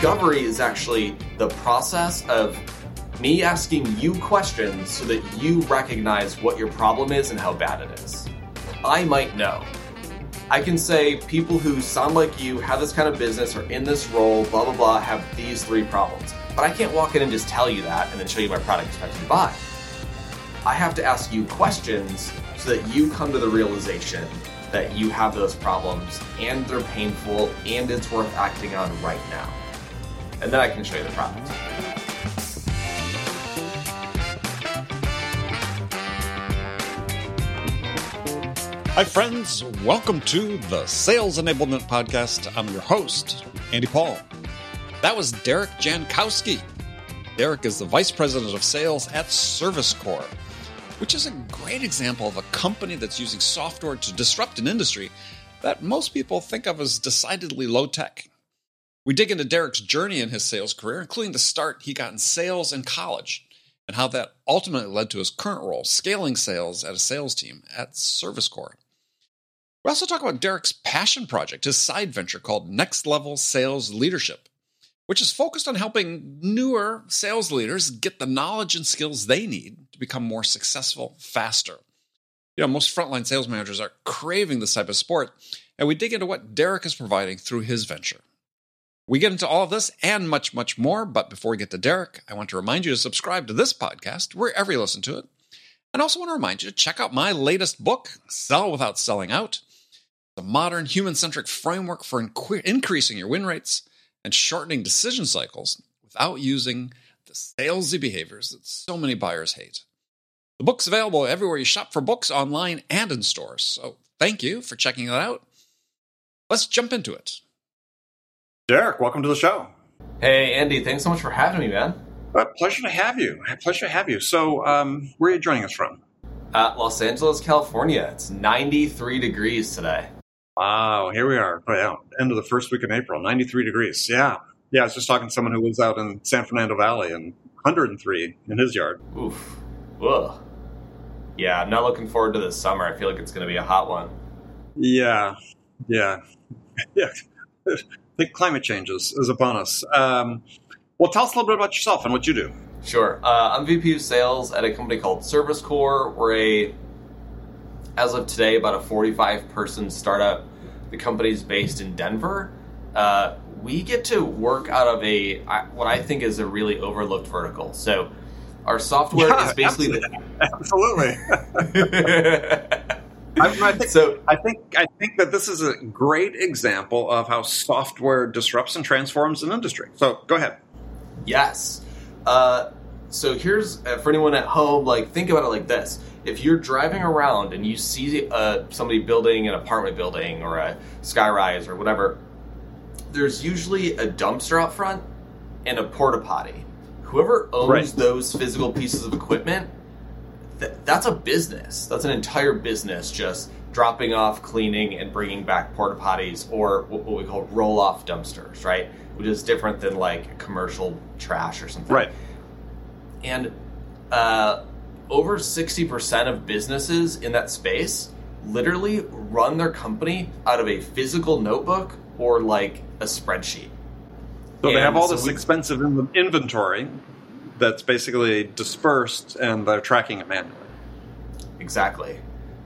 Discovery is actually the process of me asking you questions so that you recognize what your problem is and how bad it is. I might know. I can say people who sound like you have this kind of business or in this role, blah, blah, blah, have these three problems. But I can't walk in and just tell you that and then show you my product expect you to buy. I have to ask you questions so that you come to the realization that you have those problems and they're painful and it's worth acting on right now. And then I can show you the product. Hi, friends. Welcome to the Sales Enablement Podcast. I'm your host, Andy Paul. That was Derek Jankowski. Derek is the Vice President of Sales at ServiceCore, which is a great example of a company that's using software to disrupt an industry that most people think of as decidedly low tech. We dig into Derek's journey in his sales career, including the start he got in sales in college and how that ultimately led to his current role, scaling sales at a sales team at ServiceCore. We also talk about Derek's passion project, his side venture called Next Level Sales Leadership, which is focused on helping newer sales leaders get the knowledge and skills they need to become more successful faster. You know, most frontline sales managers are craving this type of support, and we dig into what Derek is providing through his venture. We get into all of this and much, much more, but before we get to Derek, I want to remind you to subscribe to this podcast wherever you listen to it. And also want to remind you to check out my latest book, Sell Without Selling Out the modern human centric framework for inc- increasing your win rates and shortening decision cycles without using the salesy behaviors that so many buyers hate. The book's available everywhere you shop for books, online and in stores. So thank you for checking it out. Let's jump into it. Derek, welcome to the show. Hey, Andy, thanks so much for having me, man. Uh, pleasure to have you. Pleasure to have you. So, um, where are you joining us from? Uh, Los Angeles, California. It's 93 degrees today. Wow, here we are. Oh, yeah, end of the first week in April, 93 degrees. Yeah. Yeah, I was just talking to someone who lives out in San Fernando Valley and 103 in his yard. Oof. Ugh. Yeah, I'm not looking forward to this summer. I feel like it's going to be a hot one. Yeah. Yeah. Yeah. Think climate change is, is upon us. Um, well, tell us a little bit about yourself and what you do. Sure. Uh, I'm VP of Sales at a company called ServiceCore. We're a as of today, about a 45 person startup. The company's based in Denver. Uh, we get to work out of a what I think is a really overlooked vertical. So our software yeah, is basically absolutely. The, I, I, think, so I think I think that this is a great example of how software disrupts and transforms an industry. So go ahead. Yes. Uh, so here's uh, for anyone at home, like think about it like this: if you're driving around and you see uh, somebody building an apartment building or a skyrise or whatever, there's usually a dumpster out front and a porta potty. Whoever owns right. those physical pieces of equipment, th- that's a business. That's an entire business just dropping off, cleaning, and bringing back porta potties or what we call roll off dumpsters, right? Which is different than like commercial trash or something. Right. And uh, over 60% of businesses in that space literally run their company out of a physical notebook or like a spreadsheet. So and they have all so this we, expensive inventory that's basically dispersed and they're tracking it manually. Exactly.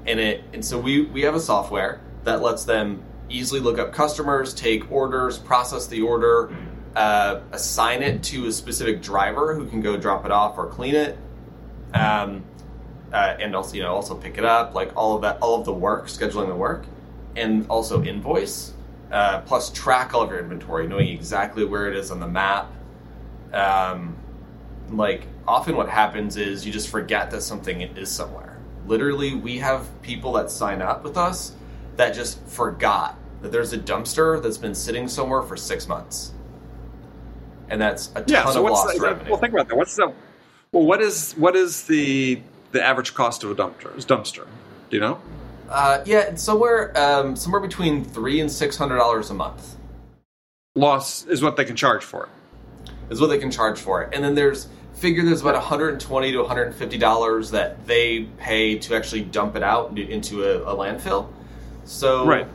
And it and so we we have a software that lets them easily look up customers, take orders, process the order, uh, assign it to a specific driver who can go drop it off or clean it, um, uh, and also you know also pick it up, like all of that, all of the work, scheduling the work, and also invoice, uh, plus track all of your inventory, knowing exactly where it is on the map. Um, like often what happens is you just forget that something is somewhere. Literally, we have people that sign up with us that just forgot that there's a dumpster that's been sitting somewhere for six months, and that's a ton yeah, so of lost the, revenue. Well, think about that. What's the well? What is what is the the average cost of a dumpster? Dumpster, do you know? Uh, yeah, it's somewhere um, somewhere between three and six hundred dollars a month Loss is what they can charge for it. is what they can charge for it, and then there's figure there's about 120 to 150 dollars that they pay to actually dump it out into- into a, a landfill. So Right.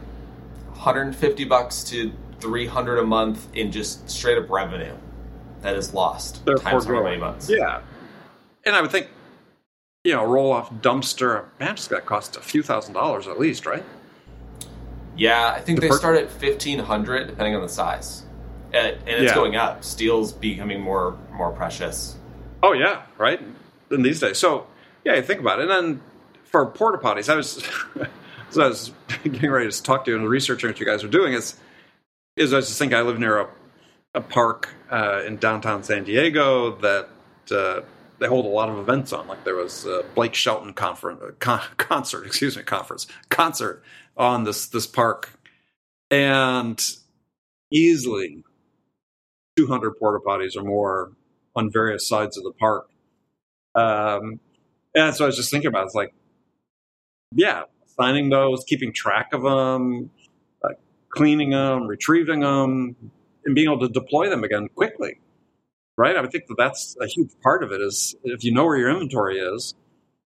150 bucks to 300 a month in just straight up revenue that is lost They're times however foregoing. many months. Yeah, and I would think, you know, roll off dumpster. Man, it's got to cost a few thousand dollars at least, right? Yeah, I think The they per- start at 1500 depending on the size. And, and it's Yeah. going up. Steel's becoming more more precious. Oh yeah, right. In these days, so yeah, you think about it. And then for porta potties, I was, so I was getting ready to talk to you and researching what you guys are doing. Is is I just think I live near a a park uh, in downtown San Diego that uh, they hold a lot of events on. Like there was a Blake Shelton conference, uh, con- concert, excuse me, conference concert on this this park, and easily 200 porta potties or more on various sides of the park. Um, and so I was just thinking about it, it's like, yeah, signing those, keeping track of them, cleaning them, retrieving them, and being able to deploy them again quickly. Right? I would think that that's a huge part of it. Is if you know where your inventory is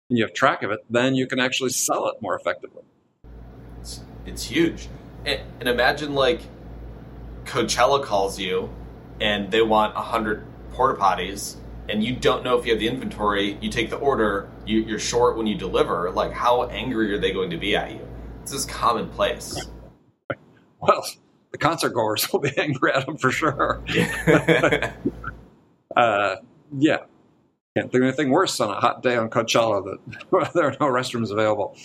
and you have track of it, then you can actually sell it more effectively. It's, it's huge. And, and imagine like Coachella calls you and they want a 100 porta potties and you don't know if you have the inventory. You take the order, you, you're short when you deliver. Like, how angry are they going to be at you? This is commonplace. Well, the concert goers will be angry at them for sure. yeah, Uh, yeah. Can't think of anything worse on a hot day on Coachella that there are no restrooms available.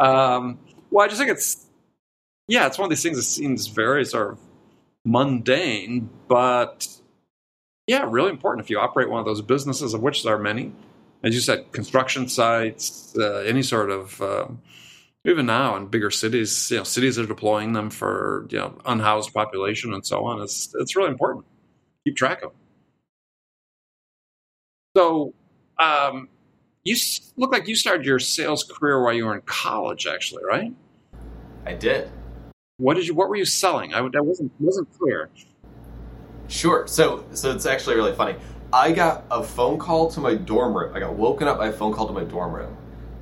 Um, well, I just think it's, yeah, it's one of these things that seems very sort of mundane, but yeah, really important if you operate one of those businesses, of which there are many. As you said, construction sites, uh, any sort of, um, even now in bigger cities, you know, cities are deploying them for you know unhoused population and so on. It's it's really important. Keep track of. Them. So, um, you look like you started your sales career while you were in college, actually, right? I did. What did you? What were you selling? I, would- that wasn't wasn't clear. Sure. So, so it's actually really funny. I got a phone call to my dorm room. I got woken up by a phone call to my dorm room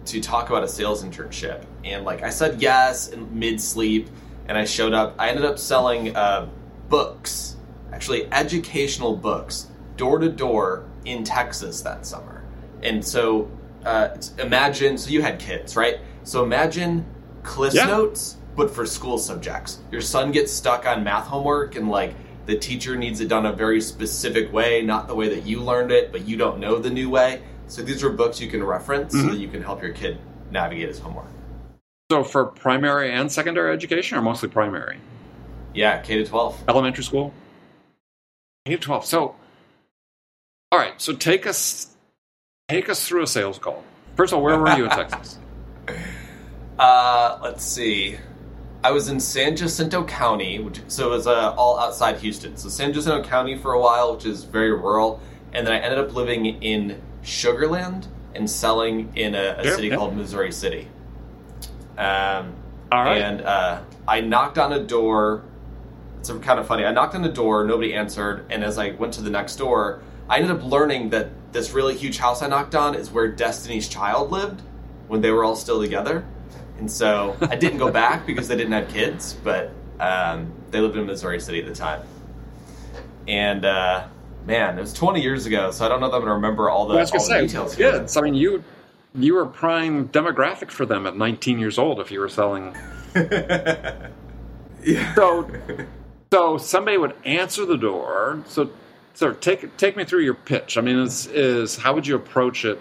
to talk about a sales internship, and like I said yes in mid sleep, and I showed up. I ended up selling uh, books, actually educational books, door to door in Texas that summer. And so, uh, imagine. So you had kids, right? So imagine Cliff Yeah. Notes, but for school subjects. Your son gets stuck on math homework, and like the teacher needs it done a very specific way, not the way that you learned it, but you don't know the new way. So these are books you can reference so that you can help your kid navigate his homework. So for primary and secondary education, or mostly primary, Yeah, K to twelve. elementary school, K to twelve. So, all right. So take us take us through a sales call. First of all, where were you in Texas? Uh, let's see. I was in San Jacinto County, which so it was uh, all outside Houston. So San Jacinto County for a while, which is very rural, and then I ended up living in Sugarland and selling in a, a Sure, city yeah. called Missouri City. Um, All right. And uh, I knocked on a door. It's kind of funny. I knocked on the door, nobody answered, and as I went to the next door, I ended up learning that this really huge house I knocked on is where Destiny's Child lived when they were all still together. And so I didn't go back because they didn't have kids, but um, they lived in Missouri City at the time. And uh, man, it was 20 years ago, so I don't know that I'm going to remember all the, I was all going the to details say, here. yeah. I mean, you you were prime demographic for them at 19 years old if you were selling yeah. So, so somebody would answer the door. So, so take take me through your pitch. I mean, is is how would you approach it?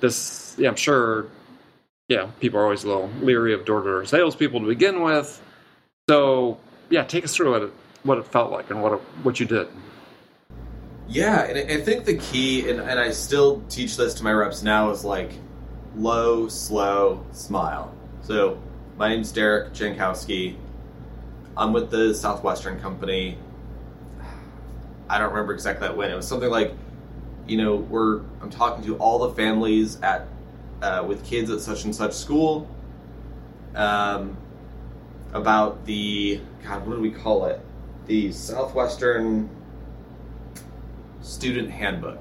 This, yeah, I'm sure. Yeah, people are always a little leery of door to door salespeople to begin with. So, yeah, take us through what it what it felt like and what it, what you did. Yeah, and I think the key, and, and I still teach this to my reps now, is like low, slow, smile. So, my name's Derek Jankowski. I'm with the Southwestern Company. I don't remember exactly when. It was something like, you know, we're I'm talking to all the families at uh, with kids at such and such school um, about the God, what do we call it? The Southwestern student handbook.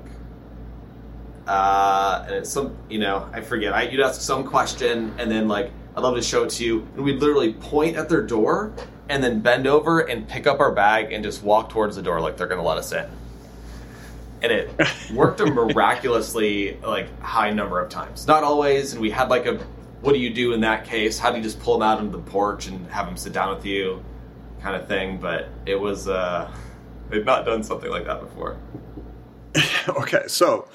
Uh, and it's some, you know, I forget. I you'd ask some question, and then like I'd love to show it to you, and we'd literally point at their door, and then bend over and pick up our bag and just walk towards the door like they're going to let us in. And it worked a miraculously like high number of times. Not always, and we had like a, what do you do in that case? How do you just pull them out onto the porch and have them sit down with you, kind of thing? But it was, uh, they'd not done something like that before. okay, so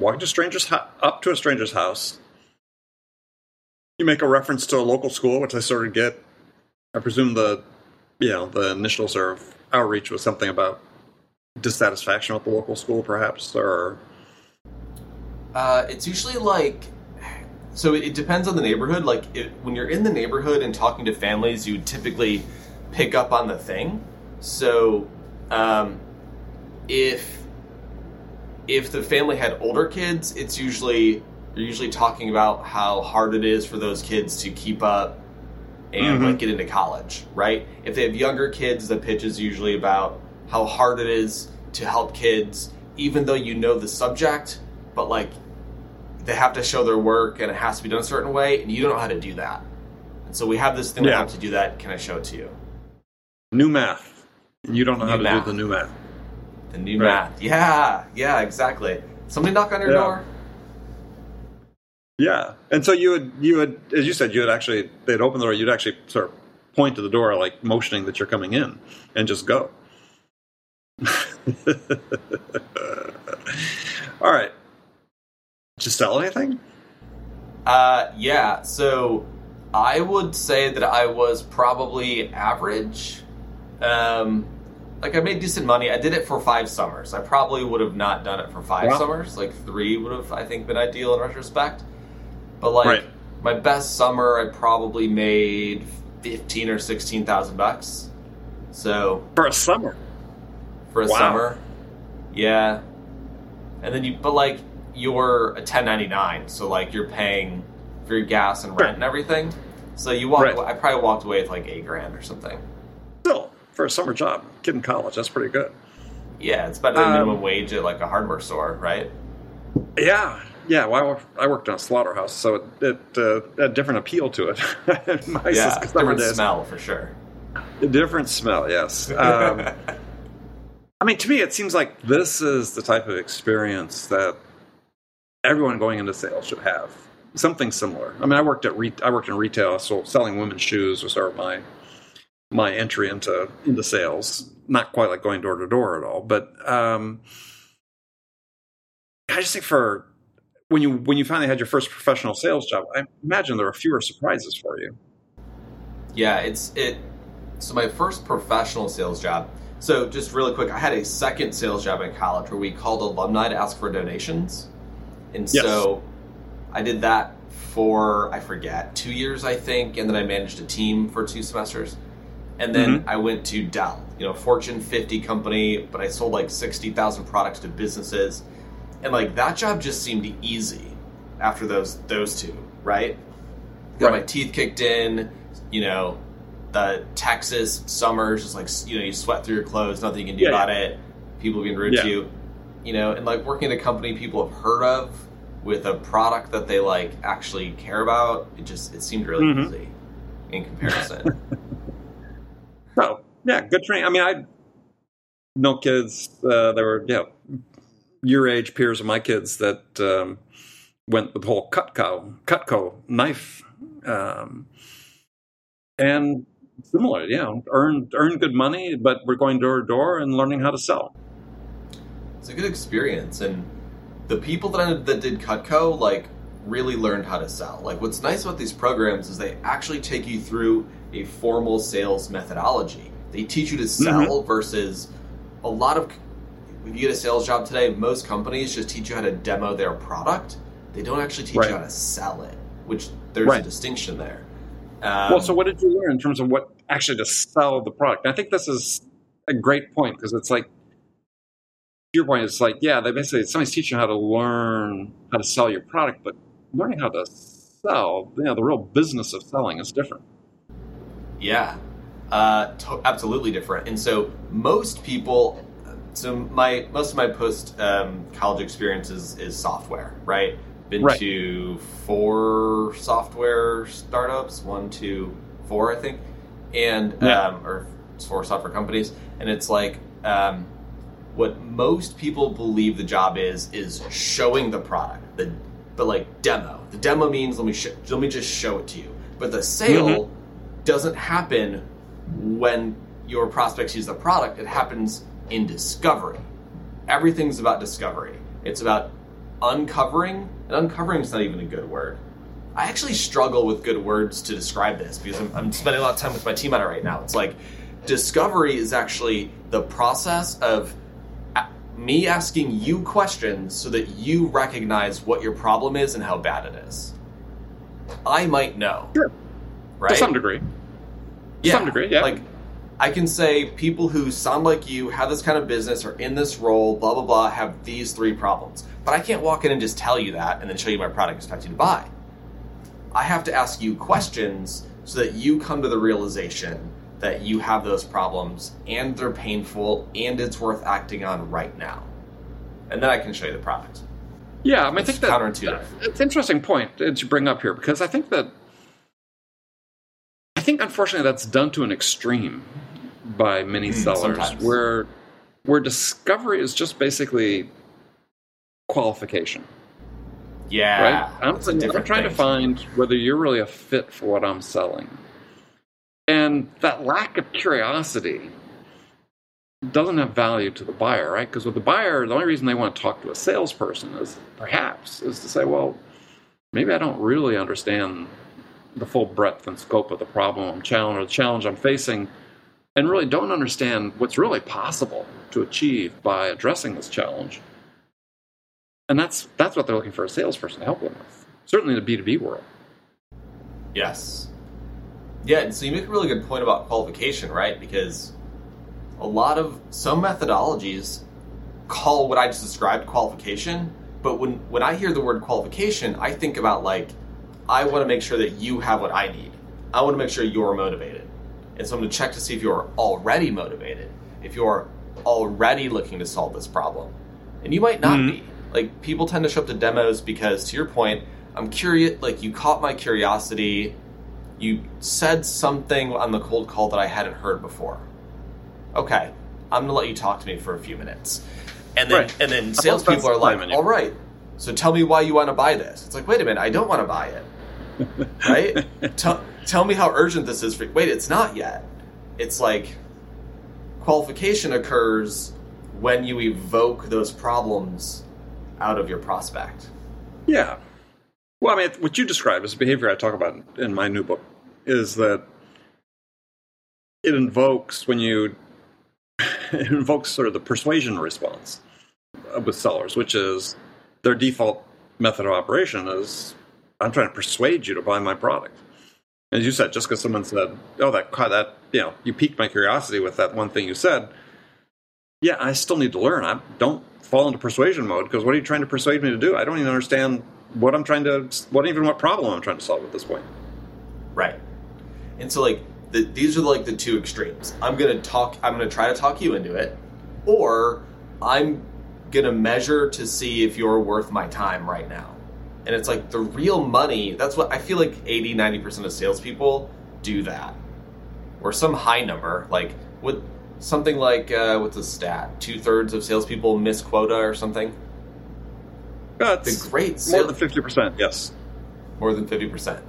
walking to strangers up to a stranger's house. You make a reference to a local school, which I sort of get. I presume the, you know, the initial sort of outreach was something about dissatisfaction with the local school, perhaps, or. Uh, it's usually like, so it, depends on the neighborhood. Like it, when you're in the neighborhood and talking to families, you typically pick up on the thing. So, um, if if the family had older kids, it's usually you're usually talking about how hard it is for those kids to keep up and Mhm. like get into college, right? If they have younger kids, the pitch is usually about how hard it is to help kids, even though you know the subject, but like they have to show their work and it has to be done a certain way, and you don't know how to do that. And so we have this thing we Yeah. have to do that. Can I show it to you? New math. And you don't know how New to math. do the new math. The new Right. math. Yeah, yeah, exactly. Somebody knock on your Yeah. door. Yeah, and so you would you would as you said you would actually they'd open the door you'd actually sort of point to the door like motioning that you're coming in and just go. All right. Did you sell anything? Uh, yeah. So I would say that I was probably average. Um, like I made decent money. I did it for five summers. I probably would have not done it for five Wow. summers. Like three would have, I think, been ideal in retrospect. But like Right. my best summer, I probably made fifteen or sixteen thousand bucks. So For a summer. For a Wow. summer. Yeah. And then you, but like you're a 1099, so like you're paying for your gas and rent and everything. So you walk. Right. Away, I probably walked away with like eight grand or something. Still, for a summer job, kid in college, that's pretty good. Yeah, it's better than Um, minimum wage at like a hardware store, right? Yeah, yeah. Well, I worked on a slaughterhouse, so it, it uh, had a different appeal to it. My yeah, different days. smell for sure. A different smell, yes. Um, I mean, to me, it seems like this is the type of experience that everyone going into sales should have. Something similar. I mean, I worked at re- I worked in retail, so selling women's shoes was sort of my my entry into into sales. Not quite like going door to door at all, but um, I just think for when you when you finally had your first professional sales job, I imagine there were fewer surprises for you. Yeah, it's it. So my first professional sales job. So just really quick, I had a second sales job in college where we called alumni to ask for donations, and Yes. so I did that for I forget two years I think, and then I managed a team for two semesters, and then mm-hmm. I went to Dell, you know, Fortune 50 company, but I sold like sixty thousand products to businesses, and like that job just seemed easy after those those two, right? got my teeth kicked in, you know, the Texas summers, just like, you know, you sweat through your clothes, nothing you can do Yeah, about it, people being rude Yeah. to you, you know, and like working at a company people have heard of with a product that they like actually care about, it just, it seemed really Mhm. easy in comparison. so yeah, good training. I mean, I no kids uh, that were, yeah, your age peers of my kids that um, went with the whole Cutco, Cutco knife um, and similar, know, earn earn good money, but we're going door to door and learning how to sell. It's a good experience, and the people that I, that did Cutco like really learned how to sell. Like, what's nice about these programs is they actually take you through a formal sales methodology. They teach you to sell mm-hmm. versus a lot of. If you get a sales job today, most companies just teach you how to demo their product. They don't actually teach right. you how to sell it, which there's right. a distinction there. Um, well, so what did you learn in terms of what actually to sell the product? And I think this is a great point because it's like your point is like, yeah, they basically somebody's teaching you how to learn how to sell your product, but learning how to sell, you know, the real business of selling is different. Yeah, uh, to- absolutely different. And so most people, so my most of my post um, college experience is, is software, right? Been right. to four software startups, one, two, four, I think, and yeah. um, or four software companies, and it's like. Um, what most people believe the job is is showing the product the but like demo the demo means let me sh- let me just show it to you but the sale mm-hmm. doesn't happen when your prospects use the product it happens in discovery everything's about discovery it's about uncovering and uncovering is not even a good word i actually struggle with good words to describe this because i'm, I'm spending a lot of time with my team on it right now it's like discovery is actually the process of me asking you questions so that you recognize what your problem is and how bad it is. I might know. Sure. Right? To some degree. Yeah. To some degree, yeah. Like, I can say people who sound like you, have this kind of business, are in this role, blah, blah, blah, have these three problems. But I can't walk in and just tell you that and then show you my product and expect you to buy. I have to ask you questions so that you come to the realization that you have those problems and they're painful and it's worth acting on right now. And then I can show you the product. Yeah, I mean, it's I think that counterintuitive. It's an interesting point to bring up here because I think that I think unfortunately that's done to an extreme by many mm, sellers sometimes. where where discovery is just basically qualification. Yeah, right. I'm, I'm trying thing. to find whether you're really a fit for what I'm selling. And that lack of curiosity doesn't have value to the buyer, right? Because with the buyer, the only reason they want to talk to a salesperson is perhaps is to say, well, maybe I don't really understand the full breadth and scope of the problem I'm or the challenge I'm facing, and really don't understand what's really possible to achieve by addressing this challenge. And that's that's what they're looking for a salesperson to help them with. Certainly in the B2B world. Yes. Yeah, and so you make a really good point about qualification, right? Because a lot of some methodologies call what I just described qualification, but when when I hear the word qualification, I think about like I want to make sure that you have what I need. I want to make sure you're motivated. And so I'm going to check to see if you're already motivated, if you're already looking to solve this problem. And you might not mm-hmm. be. Like people tend to show up to demos because to your point, I'm curious like you caught my curiosity you said something on the cold call that I hadn't heard before. Okay, I'm gonna let you talk to me for a few minutes, and then right. and then salespeople are like, "All right, so tell me why you want to buy this." It's like, wait a minute, I don't want to buy it, right? tell, tell me how urgent this is. For, wait, it's not yet. It's like qualification occurs when you evoke those problems out of your prospect. Yeah, well, I mean, what you describe as behavior I talk about in my new book is that it invokes when you it invokes sort of the persuasion response with sellers, which is their default method of operation is I'm trying to persuade you to buy my product. As you said, just because someone said, "Oh, that caught that you know, you piqued my curiosity with that one thing you said," yeah, I still need to learn. I don't fall into persuasion mode because what are you trying to persuade me to do? I don't even understand what I'm trying to, what even what problem I'm trying to solve at this point. Right. And so, like, the, these are like the two extremes. I'm gonna talk. I'm gonna try to talk you into it, or I'm gonna measure to see if you're worth my time right now. And it's like the real money. That's what I feel like. 80, 90 percent of salespeople do that, or some high number. Like with something like uh, what's the stat? Two thirds of salespeople miss quota or something. Yeah, the great sales, more than fifty percent. Yes, more than fifty percent.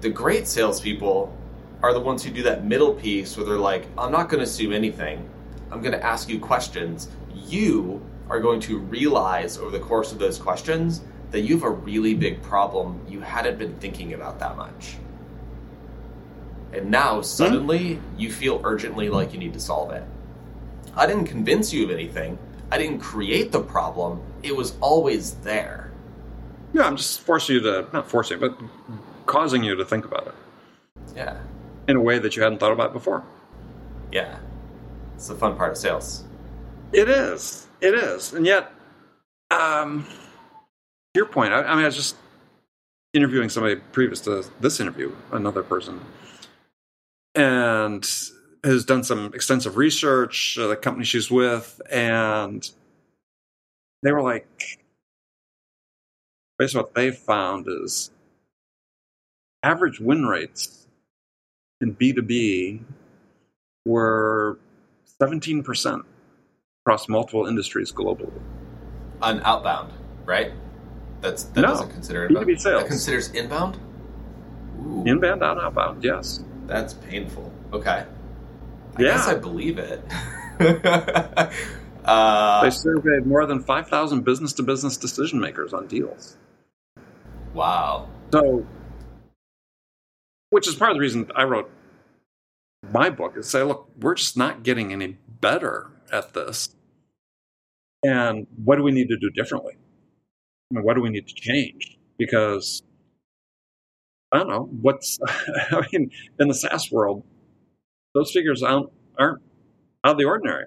The great salespeople are the ones who do that middle piece where they're like, I'm not going to assume anything. I'm going to ask you questions. You are going to realize over the course of those questions that you have a really big problem you hadn't been thinking about that much. And now suddenly you feel urgently like you need to solve it. I didn't convince you of anything. I didn't create the problem. It was always there. Yeah, I'm just forcing you to, not forcing, but causing you to think about it Yeah. in a way that you hadn't thought about before. Yeah. It's the fun part of sales. It is. It is. And yet, um, your point, I, I mean, I was just interviewing somebody previous to this interview, another person, and has done some extensive research, uh, the company she's with, and they were like, basically what they found is average win rates in B2B were 17% across multiple industries globally. On outbound, right? That's that No. doesn't consider inbound. B2B sales. That considers inbound? Ooh, Inbound and outbound, yes. that's painful. Okay. I Yeah. guess I believe it. uh, They surveyed more than 5,000 business to business decision makers on deals. wow. So, which is part of the reason I wrote my book is say, look, we're just not getting any better at this. And what do we need to do differently? I what do we need to change? Because I don't know what's. I mean, in the SaaS world, those figures aren't, aren't out of the ordinary.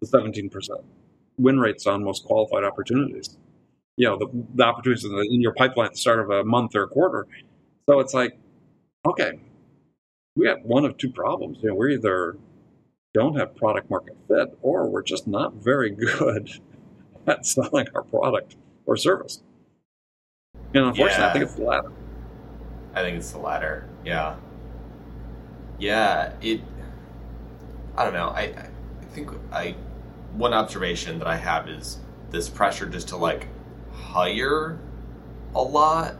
The seventeen percent win rates on most qualified opportunities. You know, the, the opportunities in, the, in your pipeline at the start of a month or a quarter. So it's like, okay, we have one of two problems. You know, we either don't have product market fit, or we're just not very good at selling our product or service. And unfortunately, I think it's the latter. I think it's the latter. Yeah. Yeah, it. I don't know. I, I think I. One observation that I have is this pressure just to like hire a lot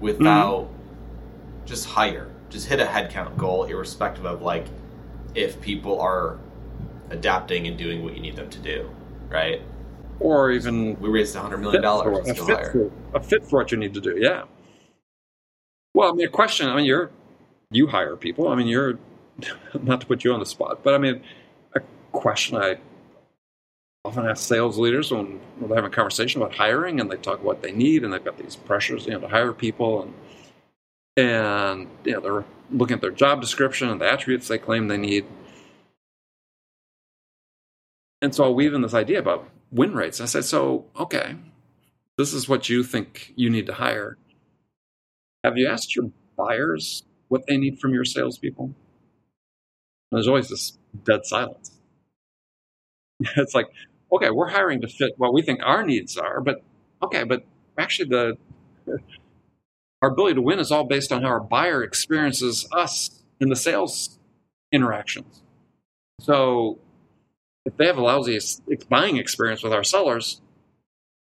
without mm-hmm. just hire. Just hit a headcount goal, irrespective of like if people are adapting and doing what you need them to do, right? Or even We raised $100 fit million in a, fit for, a fit for what you need to do. Yeah. Well, I mean, a question. I mean, you're you hire people. I mean, you're not to put you on the spot, but I mean, a question I often ask sales leaders when, when they're having a conversation about hiring, and they talk about what they need, and they've got these pressures, you know, to hire people, and and you know, they're looking at their job description and the attributes they claim they need. And so I'll weave in this idea about win rates. I said, so, okay, this is what you think you need to hire. Have you asked your buyers what they need from your salespeople? And there's always this dead silence. It's like, okay, we're hiring to fit what we think our needs are, but okay, but actually the our ability to win is all based on how our buyer experiences us in the sales interactions. So if they have a lousy buying experience with our sellers,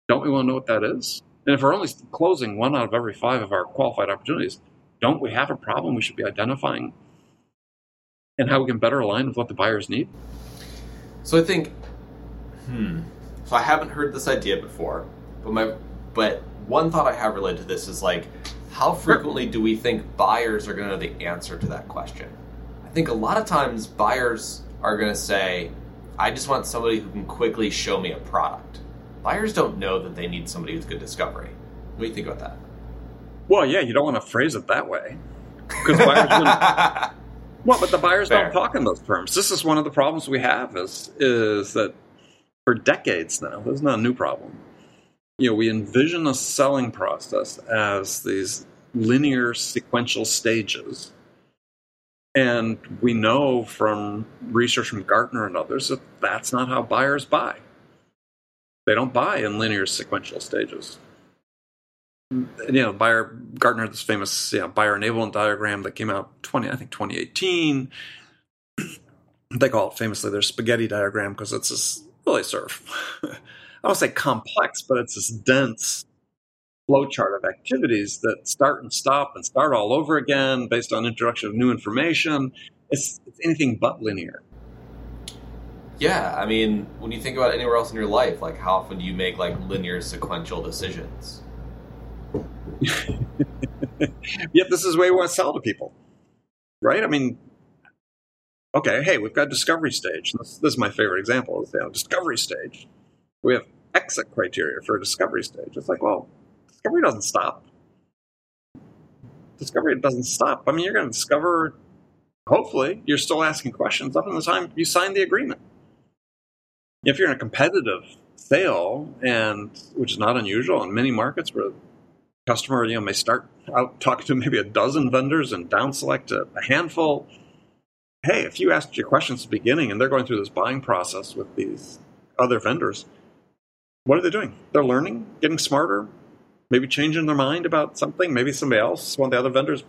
don't we want to know what that is? And if we're only closing one out of every five of our qualified opportunities, don't we have a problem we should be identifying and how we can better align with what the buyers need? So I think, hmm. So I haven't heard this idea before, but my but one thought I have related to this is like, how frequently do we think buyers are going to know the answer to that question? I think a lot of times buyers are going to say, "I just want somebody who can quickly show me a product." Buyers don't know that they need somebody with good discovery. What do you think about that? Well, yeah, you don't want to phrase it that way. Because buyers wouldn't- Well, but the buyers Fair. don't talk in those terms. This is one of the problems we have is is that for decades now, this is not a new problem. You know, we envision a selling process as these linear sequential stages. And we know from research from Gartner and others that that's not how buyers buy. They don't buy in linear sequential stages you know, buyer Gartner, this famous you know, buyer enablement diagram that came out twenty, I think twenty eighteen. they call it famously their spaghetti diagram because it's this really sort of I don't say complex, but it's this dense flow chart of activities that start and stop and start all over again based on introduction of new information. It's, it's anything but linear. Yeah, I mean, when you think about anywhere else in your life, like how often do you make like linear sequential decisions? Yet this is the way we want to sell to people, right? I mean, okay, hey, we've got discovery stage. This, this is my favorite example. Is you know, discovery stage. We have exit criteria for a discovery stage. It's like, well, discovery doesn't stop. Discovery doesn't stop. I mean, you're going to discover. Hopefully, you're still asking questions up until the time you sign the agreement. If you're in a competitive sale, and which is not unusual in many markets where customer you know may start out talking to maybe a dozen vendors and down select a, a handful. Hey, if you asked your questions at the beginning and they're going through this buying process with these other vendors, what are they doing? They're learning, getting smarter, maybe changing their mind about something. Maybe somebody else, one of the other vendors,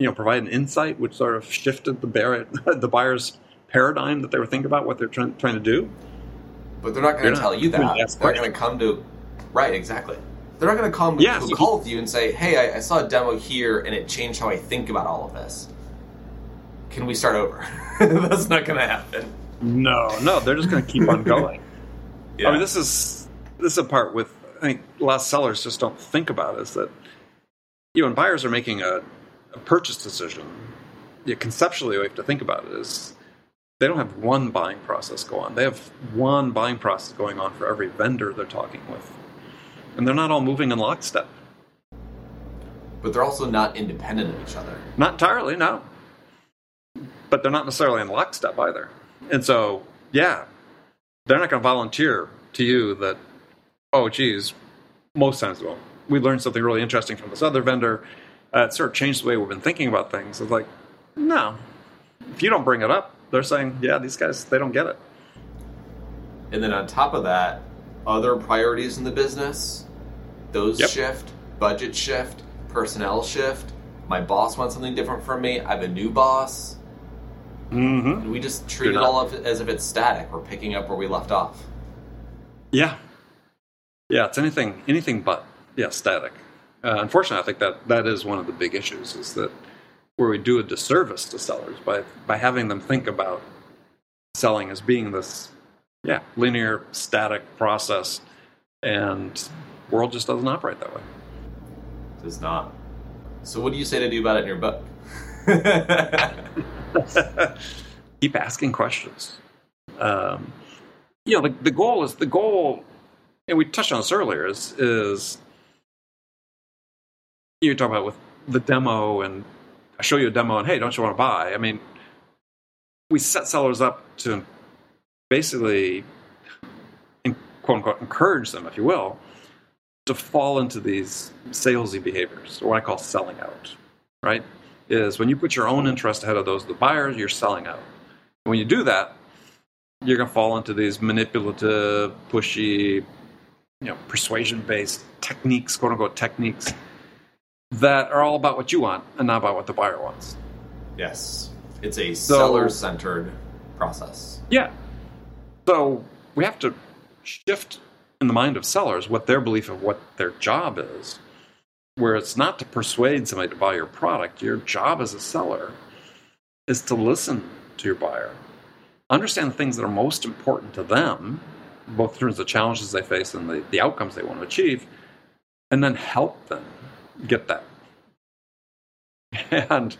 you know, provide an insight which sort of shifted the, bear, the buyer's paradigm that they were thinking about what they're trying, trying to do. But they're not going to tell you that. They're going to come to right, exactly. They're not going to come Yeah, to so- a call with you and say, "Hey, I, I saw a demo here, and it changed how I think about all of this. Can we start over?" That's not going to happen. No, no, they're just going to keep on going. Yeah. I mean, this is this is a part with I think a lot of sellers just don't think about is that you know when buyers are making a, a purchase decision, yeah, conceptually we have to think about it is they don't have one buying process go on. They have one buying process going on for every vendor they're talking with, and they're not all moving in lockstep. but they're also not independent of each other. Not entirely, no. But they're not necessarily in lockstep either. And so, yeah, they're not going to volunteer to you that, oh, geez, most times, well, we learned something really interesting from this other vendor. Uh, it sort of changed the way we've been thinking about things. It's like, no. If you don't bring it up, they're saying, yeah, these guys, they don't get it. And then on top of that, other priorities in the business, those Yep. shift, budget shift, personnel shift. My boss wants something different from me. I have a new boss. Mm-hmm. We just treat it all as if it's static. We're picking up where we left off. Yeah, yeah, it's anything anything but yeah static. Uh, unfortunately, I think that that is one of the big issues is that where we do a disservice to sellers by by having them think about selling as being this yeah linear static process, and world just doesn't operate that way. Does not. So what do you say to do about it in your book? Keep asking questions. Um, you know, the, the goal is the goal, and we touched on this earlier. Is is you talk about with the demo, and I show you a demo, and hey, don't you want to buy? I mean, we set sellers up to basically, quote unquote, encourage them, if you will, to fall into these salesy behaviors, or what I call selling out. Right? Is when you put your own interest ahead of those of the buyers, you're selling out. And when you do that, you're going to fall into these manipulative, pushy, you know, persuasion-based techniques, quote unquote techniques, that are all about what you want and not about what the buyer wants. yes. It's a So- seller-centered process. Yeah. So we have to shift in the mind of sellers what their belief of what their job is, where it's not to persuade somebody to buy your product. Your job as a seller is to listen to your buyer, understand the things that are most important to them, both in terms of the challenges they face and the, the outcomes they want to achieve, and then help them get that. And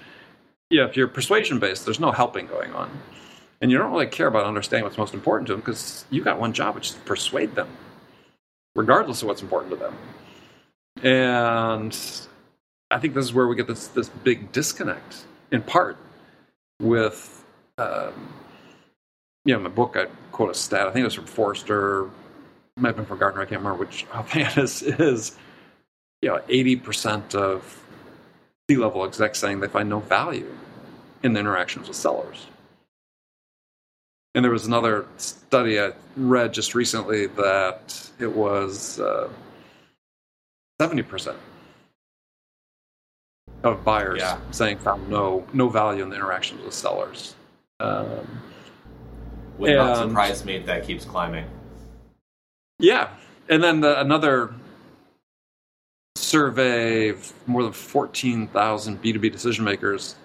yeah, if you're persuasion based, there's no helping going on. And you don't really care about understanding what's most important to them because you got one job, which is to persuade them, regardless of what's important to them. And I think this is where we get this this big disconnect, in part, with um, you know, in my book I quote a stat. I think it was from Forrester, might have been from Gartner. I can't remember which offhand is. Is you know, eighty percent of C level execs saying they find no value in the interactions with sellers. And there was another study I read just recently that it was uh, seventy percent of buyers Yeah. saying found no no value in the interactions with sellers. Um, Would not surprise me if that keeps climbing. yeah, and then the, another survey of more than 14,000 B2B decision makers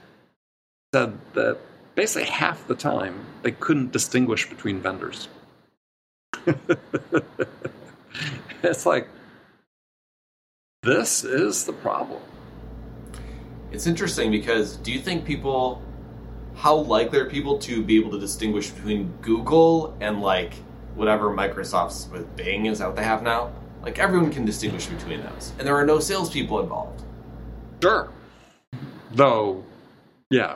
said that basically half the time they couldn't distinguish between vendors. it's like, this is the problem. It's interesting because do you think people, how likely are people to be able to distinguish between Google and like whatever Microsoft's with Bing is that what they have now? Like everyone can distinguish between those, and there are no salespeople involved. Sure. Though, yeah,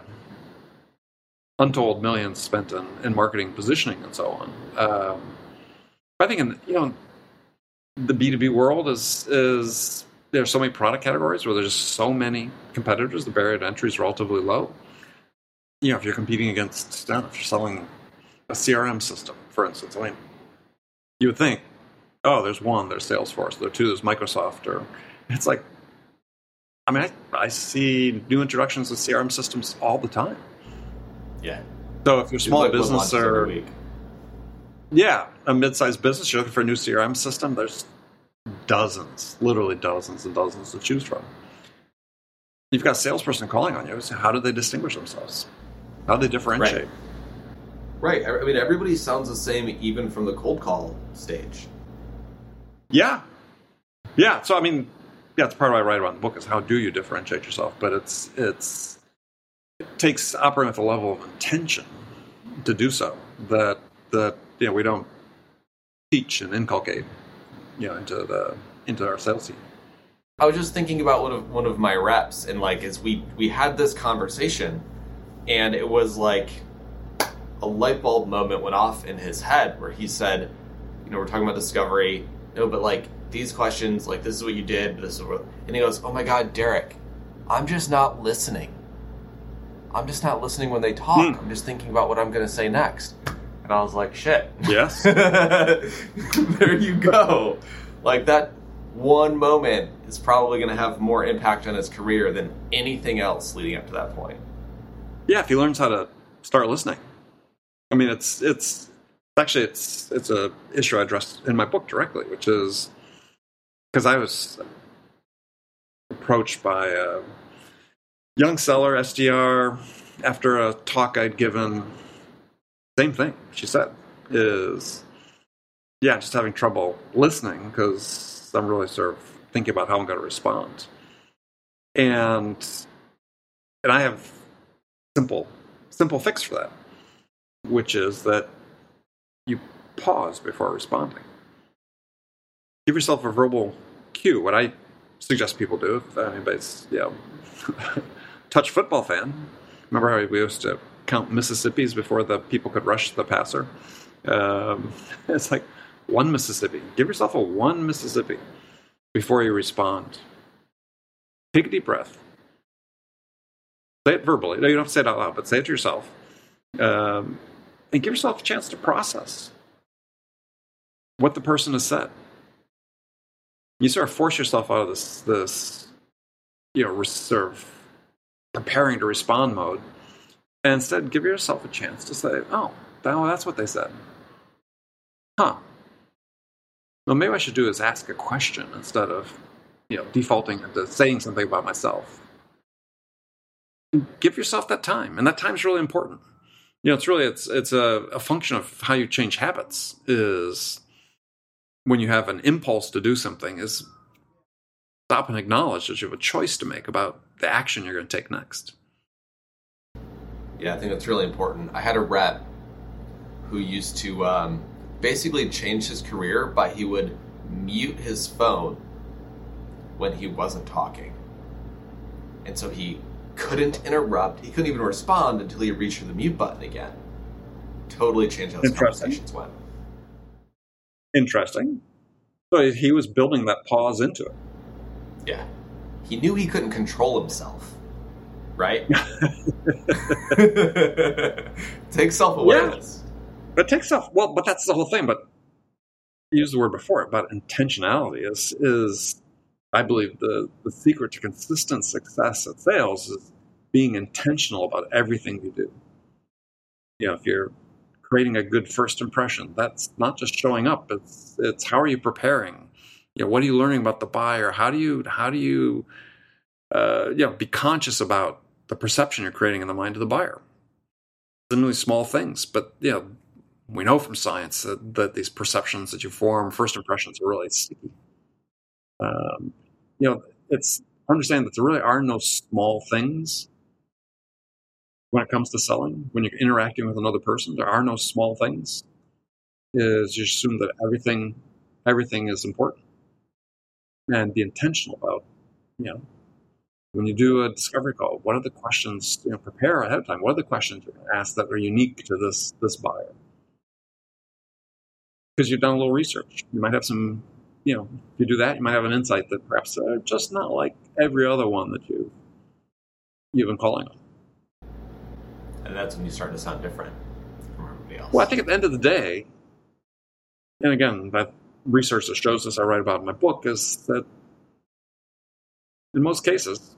untold millions spent in, in marketing, positioning, and so on. Um, I think in you know the B two B world is is there are so many product categories where there's just so many competitors. The barrier to entry is relatively low. You know, if you're competing against, know, if you're selling a CRM system, for instance, I mean, you would think, oh, there's one, there's Salesforce, there two, there's Microsoft, or it's like, I mean, I, I see new introductions of CRM systems all the time. Yeah. So if you're a small like business or yeah, a mid-sized business, you're looking for a new CRM system. There's dozens, literally dozens and dozens to choose from. You've got a salesperson calling on you. So how do they distinguish themselves? How do they differentiate? Right. right. I mean, everybody sounds the same, even from the cold call stage. Yeah. Yeah. So I mean, yeah, it's part of what I write about the book is how do you differentiate yourself? But it's it's it takes operating at the level of intention to do so that that you know we don't teach and inculcate you know into the into our sales team. I was just thinking about one of one of my reps, and like as we we had this conversation, and it was like a light bulb moment went off in his head where he said, you know, we're talking about discovery, no, but like these questions, like this is what you did, this is what, and he goes, oh my god, Derek, I'm just not listening. I'm just not listening when they talk. Hmm. I'm just thinking about what I'm going to say next. And I was like, shit. Yes. there you go. Like that one moment is probably going to have more impact on his career than anything else leading up to that point. Yeah, if he learns how to start listening. I mean, it's it's actually it's it's a issue I addressed in my book directly, which is because I was approached by a young seller SDR after a talk I'd given same thing she said is yeah just having trouble listening because i'm really sort of thinking about how i'm going to respond and and i have simple simple fix for that which is that you pause before responding give yourself a verbal cue what i suggest people do if anybody's you know touch football fan remember how we used to count Mississippis before the people could rush the passer. Um, it's like one Mississippi. Give yourself a one Mississippi before you respond. Take a deep breath. Say it verbally. No, you don't have to say it out loud, but say it to yourself. Um, and give yourself a chance to process what the person has said. You sort of force yourself out of this, this you know, sort of preparing to respond mode and instead, give yourself a chance to say, oh, that's what they said. Huh. Well, maybe I should do is ask a question instead of, you know, defaulting into saying something about myself. Give yourself that time, and that time's really important. You know, it's really it's it's a, a function of how you change habits. Is when you have an impulse to do something, is stop and acknowledge that you have a choice to make about the action you're going to take next. Yeah, I think that's really important. I had a rep who used to um, basically change his career by he would mute his phone when he wasn't talking. And so he couldn't interrupt, he couldn't even respond until he reached the mute button again. Totally changed how his conversations went. Interesting. So he was building that pause into it. Yeah. He knew he couldn't control himself right? take self awareness. Yeah. But take self well, but that's the whole thing. But use the word before But intentionality is is I believe the the secret to consistent success at sales is being intentional about everything you do. You know, if you're creating a good first impression, that's not just showing up. It's it's how are you preparing? you know, what are you learning about the buyer? How do you how do you uh, you know be conscious about the perception you're creating in the mind of the buyer? It's really small things, but you know, we know from science that, that these perceptions that you form, first impressions, are really sticky. Um, you know, it's understand that there really are no small things when it comes to selling. When you're interacting with another person, there are no small things. Is you assume that everything everything is important and be intentional about you know when you do a discovery call what are the questions you know prepare ahead of time what are the questions you're going to ask that are unique to this this buyer because you've done a little research you might have some you know if you do that you might have an insight that perhaps are just not like every other one that you you've been calling on. And that's when you start to sound different from everybody else. Well i think at the end of the day and again that research that shows this I write about in my book is that in most cases,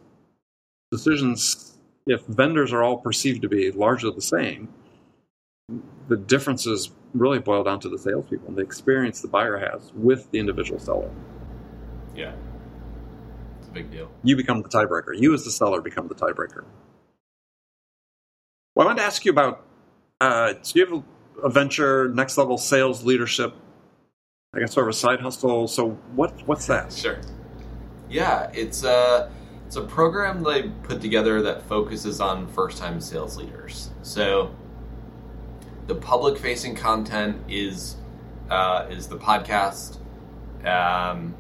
decisions, if vendors are all perceived to be largely the same, the differences really boil down to the salespeople and the experience the buyer has with the individual seller. Yeah. It's a big deal. You become the tiebreaker. You, as the seller, become the tiebreaker. Well, I wanted to ask you about uh, so you have a venture, next level sales leadership I guess sort of a side hustle. So what what's that? Sure. Yeah, it's a it's a program they put together that focuses on first time sales leaders. So the public facing content is uh, is the podcast, um,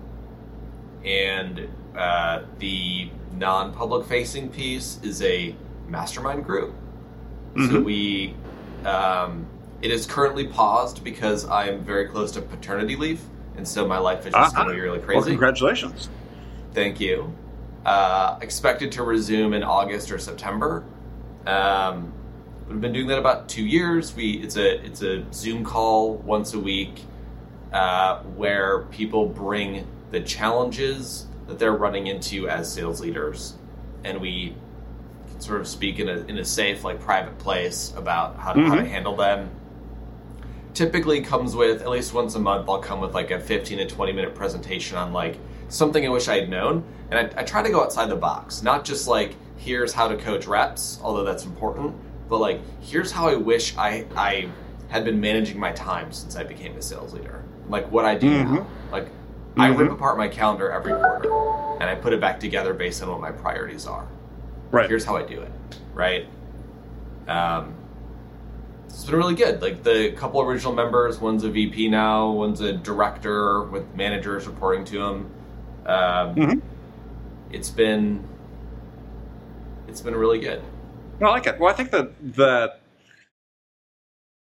and uh, the non public facing piece is a mastermind group. Mm-hmm. So we um, it is currently paused because I am very close to paternity leave, and so my life is just uh-huh. going to be really crazy. Well, congratulations. Thank you. Uh, expected to resume in August or September. Um, we've been doing that about two years. We it's a it's a Zoom call once a week uh, where people bring the challenges that they're running into as sales leaders, and we can sort of speak in a in a safe like private place about how to, mm-hmm. how to mm-hmm. handle them typically comes with at least once a month i'll come with like a 15 to 20 minute presentation on like something i wish i had known and I, I, try to go outside the box not just like here's how to coach reps although that's important but like here's how i wish i i had been managing my time since i became a sales leader like what i do mm-hmm. now like mm-hmm. i rip apart my calendar every quarter and i put it back together based on what my priorities are right here's how i do it right um, it's been really good. Like the couple original members, one's a VP now, one's a director with managers reporting to him. Um, mm-hmm. It's been it's been really good. I like it. Well, I think that that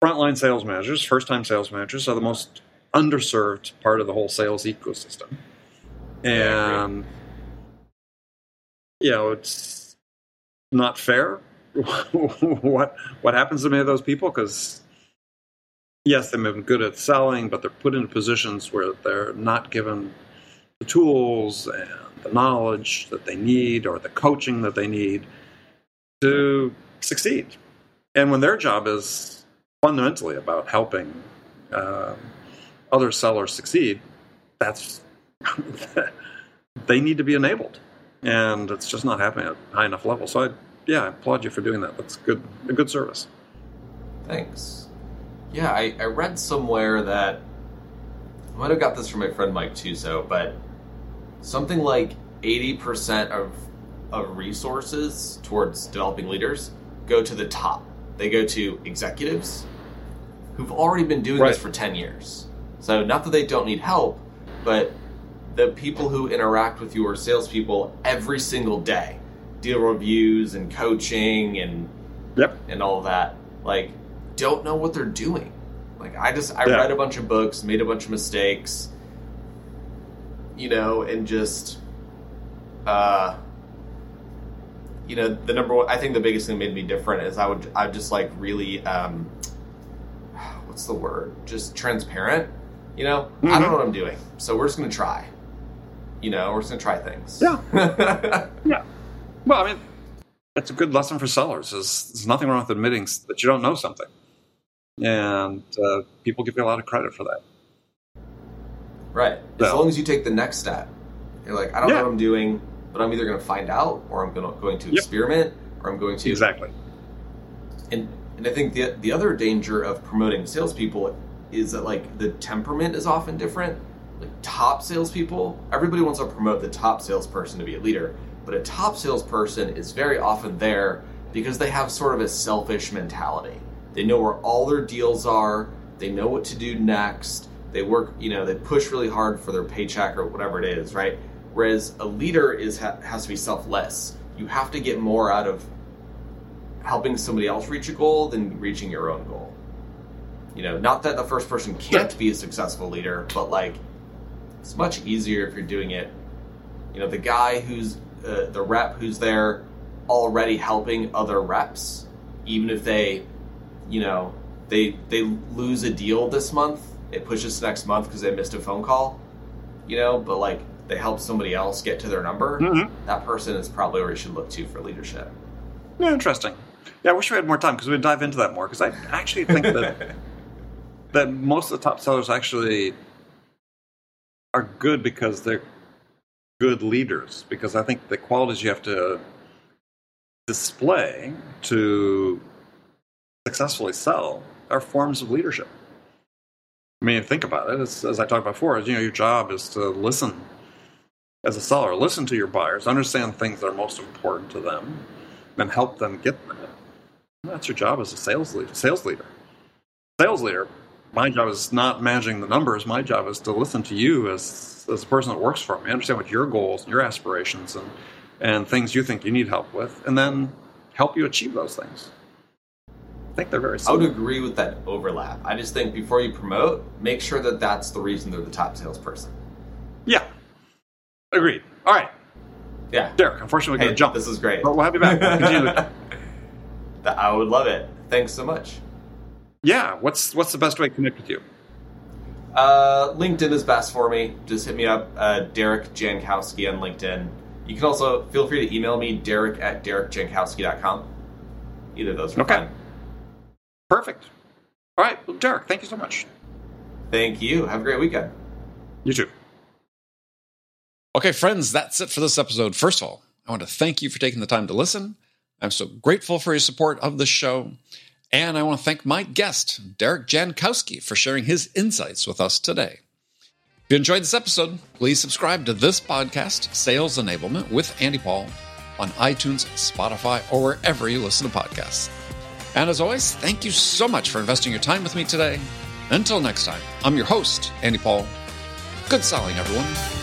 frontline sales managers, first time sales managers, are the most underserved part of the whole sales ecosystem, and yeah, you know, it's not fair what what happens to many of those people because yes they've been good at selling but they're put into positions where they're not given the tools and the knowledge that they need or the coaching that they need to succeed and when their job is fundamentally about helping uh, other sellers succeed that's they need to be enabled and it's just not happening at high enough level so i yeah, I applaud you for doing that. That's good. A good service. Thanks. Yeah, I, I read somewhere that I might have got this from my friend Mike Tuso, but something like eighty percent of of resources towards developing leaders go to the top. They go to executives who've already been doing right. this for ten years. So not that they don't need help, but the people who interact with your salespeople every single day deal reviews and coaching and yep. and all that like don't know what they're doing like i just i yeah. read a bunch of books made a bunch of mistakes you know and just uh you know the number one i think the biggest thing that made me different is i would i just like really um what's the word just transparent you know mm-hmm. i don't know what i'm doing so we're just gonna try you know we're just gonna try things yeah yeah well, I mean, it's a good lesson for sellers. There's, there's nothing wrong with admitting that you don't know something, and uh, people give you a lot of credit for that. Right. As long as you take the next step. You're like, I don't Yeah. know what I'm doing, but I'm either going to find out, or I'm gonna, going to Yep. experiment, or I'm going to Exactly. And and I think the the other danger of promoting salespeople is that like the temperament is often different. Like top salespeople, everybody wants to promote the top salesperson to be a leader, but a top salesperson is very often there because they have sort of a selfish mentality. They know where all their deals are. They know what to do next. They work, you know, they push really hard for their paycheck or whatever it is, right? Whereas a leader is ha- has to be selfless. You have to get more out of helping somebody else reach a goal than reaching your own goal. You know, not that the first person can't be a successful leader, but like it's much easier if you're doing it. You know, the guy who's uh, the rep who's there already helping other reps, even if they, you know, they they lose a deal this month, it pushes next month because they missed a phone call. You know, but like they help somebody else get to their number. Mhm. That person is probably where you should look to for leadership. Yeah, interesting. Yeah, I wish we had more time because we'd dive into that more. Because I actually think that that most of the top sellers actually are good because they're good leaders. Because I think the qualities you have to display to successfully sell are forms of leadership. I mean, think about it. As, as I talked about before, you know, your job is to listen as a seller. Listen to your buyers, understand things that are most important to them, and help them get them. That's your job as a sales leader. Sales leader. Sales leader. My job is not managing the numbers. My job is to listen to you as as a person that works for me, understand what your goals, and your aspirations, and and things you think you need help with, and then help you achieve those things. I think they're very I would agree with that overlap. I just think before you promote, make sure that that's the reason they're the top salesperson. Yeah. Agreed. All right, Yeah. Derek. Unfortunately, we're Hey, going to jump. this is great. But we'll have you back. We'll. I would love it. Thanks so much. yeah. What's what's the best way to connect with you? Uh, LinkedIn is best for me. Just hit me up, uh, Derek Jankowski on LinkedIn. You can also feel free to email me, Derek at DerekJankowski.com. Either of those are Okay. fine. Perfect. All right, well, Derek. Thank you so much. Thank you. Have a great weekend. You too. Okay, friends, that's it for this episode. First of all, I want to thank you for taking the time to listen. I'm so grateful for your support of the show. And I want to thank my guest, Derek Jankowski, for sharing his insights with us today. If you enjoyed this episode, please subscribe to this podcast, Sales Enablement with Andy Paul, on iTunes, Spotify, or wherever you listen to podcasts. And as always, thank you so much for investing your time with me today. Until next time, I'm your host, Andy Paul. Good selling, everyone.